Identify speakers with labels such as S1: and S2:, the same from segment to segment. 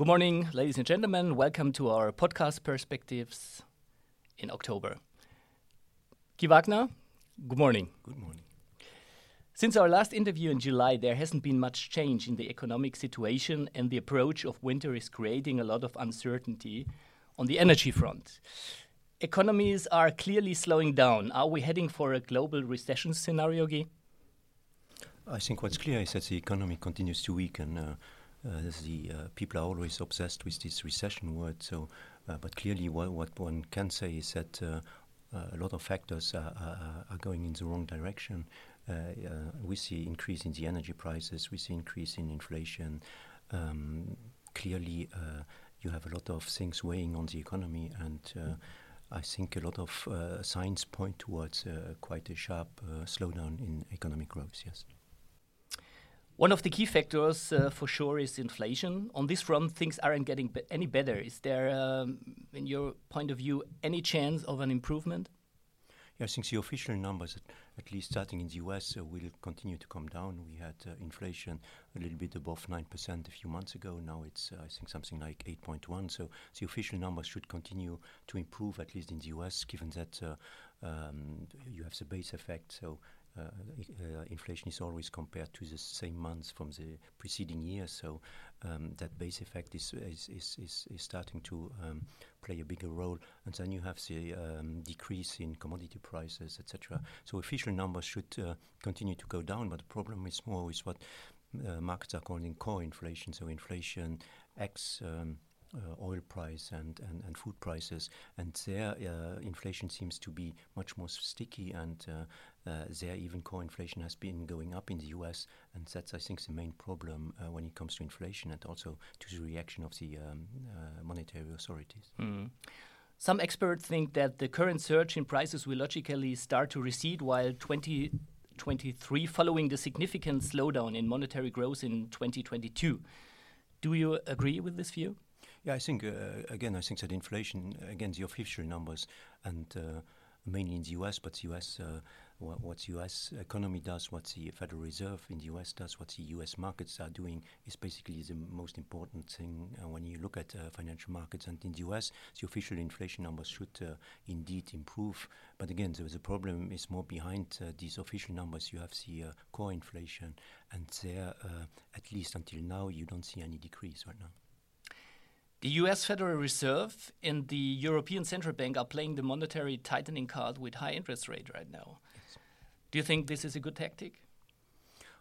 S1: Good morning, ladies and gentlemen. Welcome to our podcast perspectives in October. Guy Wagner, good morning.
S2: Good morning.
S1: Since our last interview in July, there hasn't been much change in the economic situation, and the approach of winter is creating a lot of uncertainty on the energy front. Economies are clearly slowing down. Are we heading for a global recession scenario, Guy?
S2: I think what's clear is that the economy continues to weaken. Uh, the uh, people are always obsessed with this recession word. So, uh, but clearly, what, what, one can say is that uh, uh, a lot of factors are, are, are, going in the wrong direction. we see increase in the energy prices. We see increase in inflation. Um, clearly, you have a lot of things weighing on the economy and. I think a lot of uh, signs point towards uh, quite a sharp uh, slowdown in economic growth, yes.
S1: One of the key factors uh, for sure is inflation. On this front, things aren't getting be any better. Is there, um, in your point of view, any chance of an improvement?
S2: Yeah, I think the official numbers, at, at least starting in the US, uh, will continue to come down. We had uh, inflation a little bit above 9% a few months ago. Now it's, uh, I think, something like 8.1. So the official numbers should continue to improve, at least in the US, given that uh, um, you have the base effect. So uh, uh, inflation is always compared to the same months from the preceding year, so um, that base effect is is, is, is, is starting to um, play a bigger role. And then you have the um, decrease in commodity prices, etc. So official numbers should uh, continue to go down, but the problem is more with what uh, markets are calling core inflation, so inflation X. Um, uh, oil price and, and, and food prices, and there uh, inflation seems to be much more sticky, and uh, uh, there even core inflation has been going up in the U.S., and that's I think the main problem uh, when it comes to inflation and also to the reaction of the um, uh, monetary authorities.
S1: Mm. Some experts think that the current surge in prices will logically start to recede while 2023, following the significant slowdown in monetary growth in 2022. Do you agree with this view?
S2: Yeah, I think uh, again, I think that inflation, again, the official numbers, and uh, mainly in the U.S., but the U.S. Uh, what, what the U.S. economy does, what the Federal Reserve in the U.S. does, what the U.S. markets are doing, is basically the most important thing uh, when you look at uh, financial markets. And in the U.S., the official inflation numbers should uh, indeed improve. But again, the, the problem is more behind these official numbers. You have the core inflation, and there, at least until now, you don't see any decrease right now.
S1: The US Federal Reserve and the European Central Bank are playing the monetary tightening card with high interest rate right now. Do you think this is a good tactic?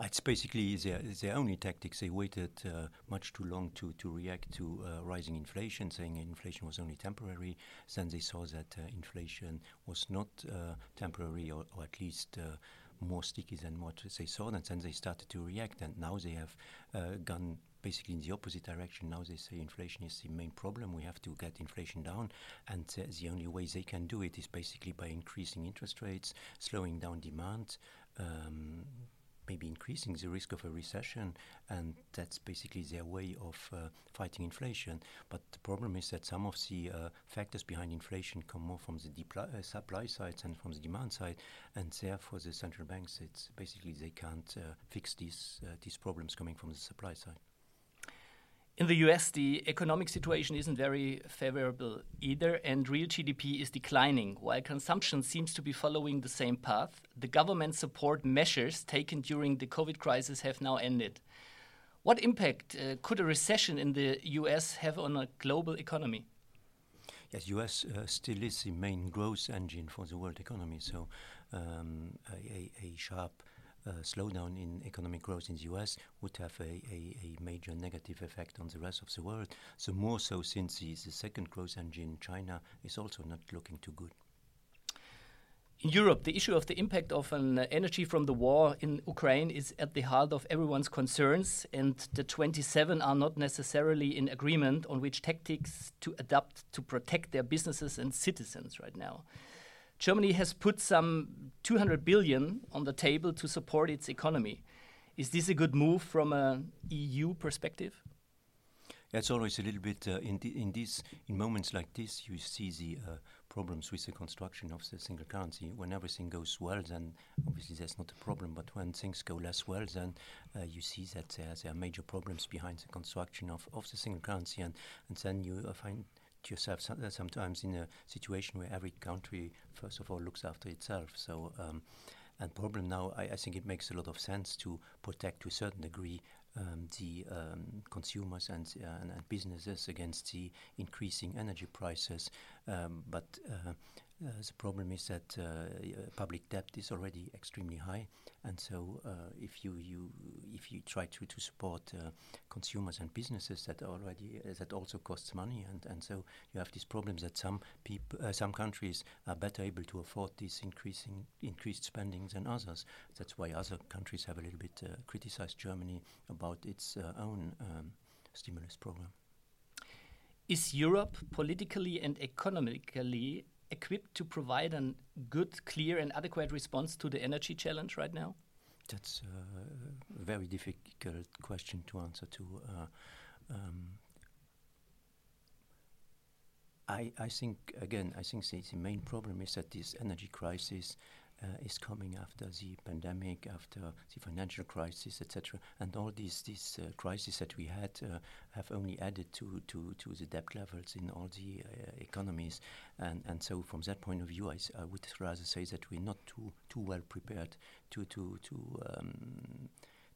S2: It's basically their, their only tactics. They waited uh, much too long to, to react to uh, rising inflation, saying inflation was only temporary. Then they saw that uh, inflation was not uh, temporary, or, or, at least uh, more sticky than what they saw. And then they started to react. And now they have uh, gone basically in the opposite direction. Now they say inflation is the main problem. We have to get inflation down, and uh, the only way they can do it is basically by increasing interest rates, slowing down demand. Um, maybe increasing the risk of a recession, and that's basically their way of uh, fighting inflation. But the problem is that some of the uh, factors behind inflation come more from the uh, supply side and from the demand side, and therefore the central banks, it's basically they can't uh, fix these uh, these problems coming from the supply side.
S1: In the US, the economic situation isn't very favorable either, and real GDP is declining. While consumption seems to be following the same path, the government support measures taken during the COVID crisis have now ended. What impact uh, could a recession in the US have on a global economy?
S2: Yes, US uh, still is the main growth engine for the world economy, so um, a, a, sharp slowdown in economic growth in the US would have a, a, a, major negative effect on the rest of the world. So more so since the, the second growth engine, China, is also not looking too good.
S1: In Europe, the issue of the impact of an energy from the war in Ukraine is at the heart of everyone's concerns, and the 27 are not necessarily in agreement on which tactics to adopt to protect their businesses and citizens right now. Germany has put some 200 billion on the table to support its economy. Is this a good move from an EU perspective?
S2: It's always a little bit uh, in in these in moments like this you see the uh, problems with the construction of the single currency. When everything goes well, then obviously that's not a problem. But when things go less well, then uh, you see that there, there, are major problems behind the construction of, of the single currency, and and then you uh, find yourself sometimes in a situation where every country first of all looks after itself. So. Um, and problem now, I, I, think it makes a lot of sense to protect to a certain degree um, the um, consumers and, uh, and, and, businesses against the increasing energy prices. Um, but uh, uh, the problem is that uh, public debt is already extremely high, and so uh, if you, you if you try to to support uh, consumers and businesses, that already that also costs money, and, and so you have these problems that some people some countries are better able to afford these increasing increased spending than others. That's why other countries have a little bit criticized Germany about its own um, stimulus program.
S1: Is Europe politically and economically equipped to provide a good, clear, and adequate response to the energy challenge right now?
S2: That's a very difficult question to answer to. Uh, um, I, I think, again, I think the, the main problem is that this energy crisis uh, is coming after the pandemic, after the financial crisis, etc. And all these these uh, crises that we had uh, have only added to, to, to the debt levels in all the uh, economies. And and so from that point of view, I, would rather say that we're not too too well prepared to to to um,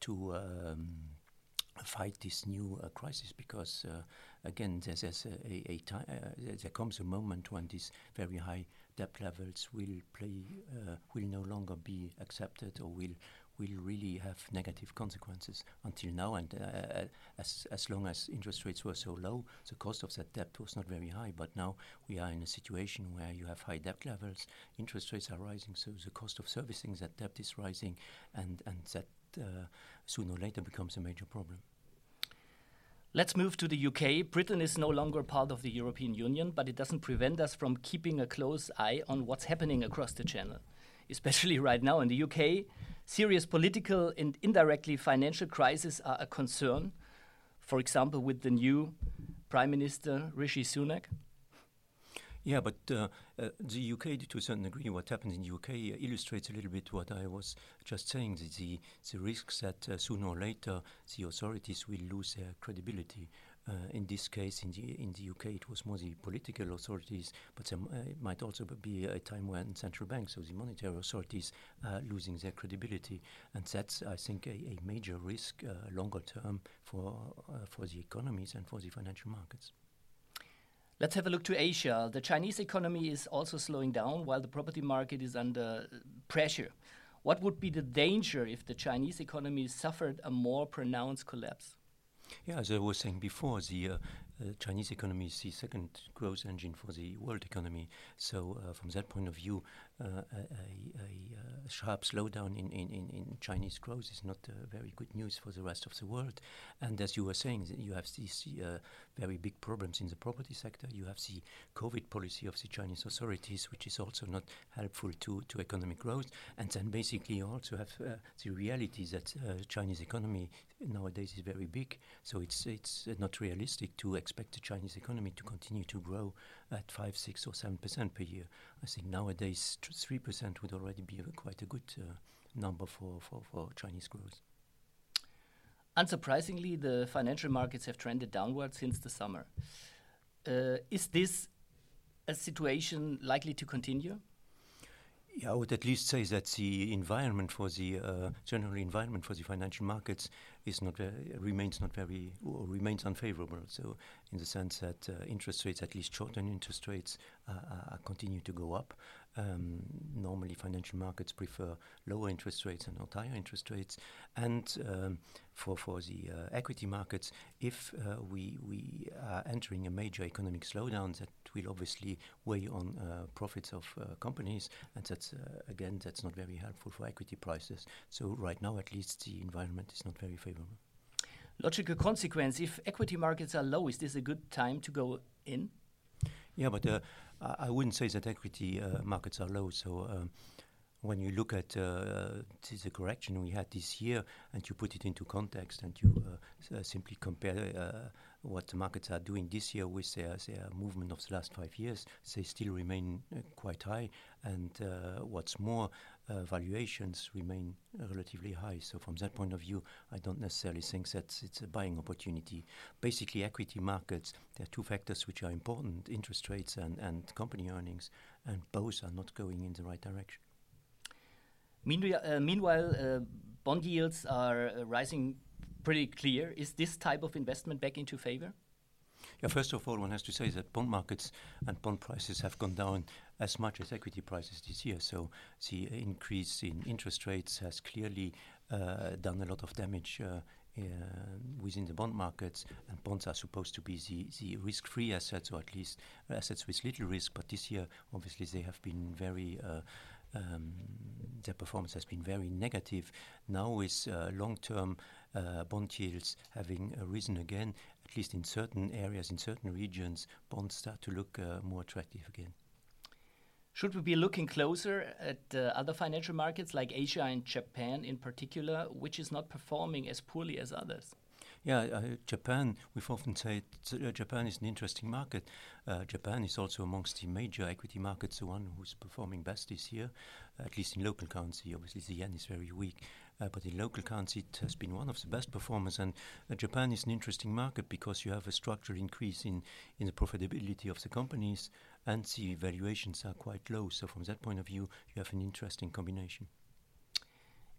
S2: to um, fight this new uh, crisis because uh, again there's, there's a, a, a time uh, there comes a moment when these very high debt levels will play uh, will no longer be accepted or will will really have negative consequences until now. And uh, as as long as interest rates were so low the cost of that debt was not very high. But now we are in a situation where you have high debt levels interest rates are rising so the cost of servicing that debt is rising and and that uh, sooner or later becomes a major problem
S1: Let's move to the UK. Britain is no longer part of the European Union, but it doesn't prevent us from keeping a close eye on what's happening across the channel. Especially right now in the UK, serious political and indirectly financial crises are a concern. For example, with the new Prime Minister Rishi Sunak.
S2: Yeah, but uh, uh, the UK, to a certain degree, what happens in the UK uh, illustrates a little bit what I was just saying. The, the, the risks that uh, sooner or later the authorities will lose their credibility. Uh, in this case, in the in the UK, it was more the political authorities, but uh, it might also be a time when central banks, so the monetary authorities, are losing their credibility, and that's, I think, a, a major risk longer term for for the economies and for the financial markets.
S1: Let's have a look to Asia. The Chinese economy is also slowing down while the property market is under pressure. What would be the danger if the Chinese economy suffered a more pronounced collapse?
S2: Yeah, as I was saying before, the uh, uh, Chinese economy is the second growth engine for the world economy. So, uh, from that point of view, uh, a, a, a, sharp slowdown in, in, in, Chinese growth is not very good news for the rest of the world. And as you were saying, you have these uh, very big problems in the property sector. You have the COVID policy of the Chinese authorities, which is also not helpful to, to economic growth. And then basically you also have uh, the reality that uh, Chinese economy nowadays is very big. So it's it's not realistic to expect the Chinese economy to continue to grow at five, six, or seven percent per year. I think nowadays three percent would already be a, quite a good uh, number for, for, for Chinese growth.
S1: Unsurprisingly, the financial markets have trended downward since the summer. Uh, is this a situation likely to continue?
S2: Yeah, I would at least say that the environment for the uh, general environment for the financial markets is not remains not very or remains unfavorable. So, in the sense that uh, interest rates, at least short-term interest rates, uh, uh continue to go up. Um, normally, financial markets prefer lower interest rates and not higher interest rates. And um, for for the uh, equity markets, if uh, we we are entering a major economic slowdown, that will obviously weigh on uh, profits of uh, companies, and that's uh, again that's not very helpful for equity prices. So right now, at least, the environment is not very favorable.
S1: Logical consequence: If equity markets are low, is this a good time to go in?
S2: Yeah, but uh, I wouldn't say that equity uh, markets are low. So um, when you look at uh, the correction we had this year and you put it into context and you uh, simply compare what the markets are doing this year with their, their movement of the last five years, they still remain uh, quite high. And uh, what's more, uh, valuations remain relatively high. So from that point of view, I don't necessarily think that it's a buying opportunity. Basically, equity markets, there are two factors which are important, interest rates and, and company earnings, and both are not going in the right direction.
S1: Meanwhile, uh, meanwhile uh, bond yields are uh, rising pretty clear. Is this type of investment back into favor?
S2: Yeah, first of all, one has to say that bond markets and bond prices have gone down as much as equity prices this year. So the increase in interest rates has clearly uh, done a lot of damage uh, uh, within the bond markets, and bonds are supposed to be the, the risk-free assets, or at least assets with little risk. But this year, obviously, they have been very uh, um, their performance has been very negative. Now, with uh, long-term uh, bond yields having risen again, at least in certain areas, in certain regions, bonds start to look uh, more attractive again.
S1: Should we be looking closer at uh, other financial markets like Asia and Japan in particular, which is not performing as poorly as others?
S2: Yeah, uh, Japan, we've often said uh, Japan is an interesting market. Uh, Japan is also amongst the major equity markets, the one who's performing best this year, at least in local currency. Obviously, the yen is very weak. Uh, but in local currency, it has been one of the best performers. And uh, Japan is an interesting market because you have a structural increase in, in the profitability of the companies, and the valuations are quite low. So, from that point of view, you have an interesting combination.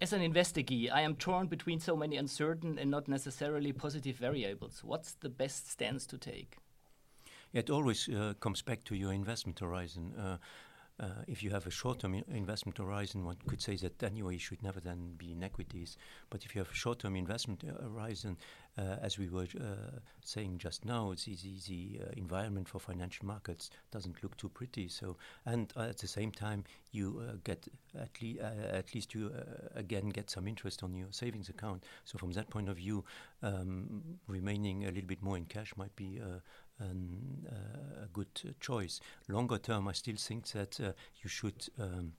S1: As an investor, I am torn between so many uncertain and not necessarily positive variables. What's the best stance to take?
S2: It always uh, comes back to your investment horizon. Uh, uh, if you have a short-term investment horizon, one could say that anyway you should never then be in equities. But if you have a short-term investment uh, horizon, uh, as we were uh, saying just now, the, the, the uh, environment for financial markets doesn't look too pretty. So, and at the same time, you uh, get at, le- at least you again get some interest on your savings account. So, from that point of view, um, remaining a little bit more in cash might be an, uh, a good choice. Longer term, I still think that uh, you should um,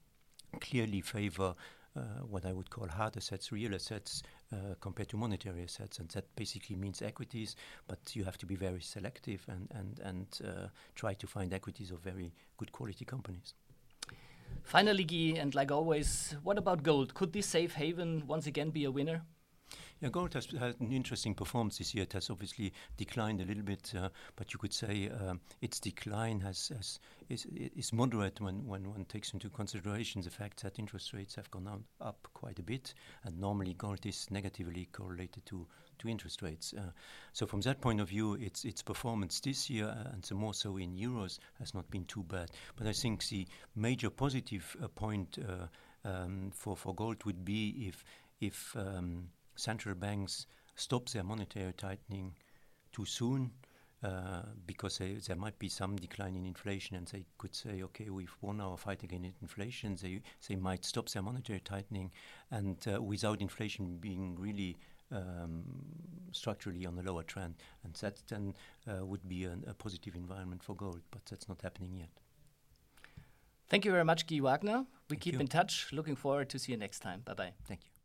S2: clearly favor uh, what I would call hard assets, real assets, uh, compared to monetary assets, and that basically means equities. But you have to be very selective and and and uh, try to find equities of very good quality companies.
S1: Finally, Guy, and like always, what about gold? Could this safe haven once again be a winner?
S2: Yeah, gold has had an interesting performance this year. It has obviously declined a little bit, uh, but you could say um, its decline has, has is, is moderate when, when one takes into consideration the fact that interest rates have gone on, up quite a bit, and normally gold is negatively correlated to to interest rates. Uh, so from that point of view, its its performance this year, uh, and so more so in euros, has not been too bad. But I think the major positive uh, point uh, um, for for gold would be if if um, central banks stop their monetary tightening too soon uh, because they, there might be some decline in inflation and they could say, okay, we've won our fight against inflation. They, they might stop their monetary tightening and uh, without inflation being really um, structurally on a lower trend. And that then uh, would be an, a positive environment for gold, but that's not happening yet.
S1: Thank you very much, Guy Wagner. We
S2: Thank
S1: keep
S2: you.
S1: in touch. Looking forward to see you next time. Bye bye.
S2: Thank you.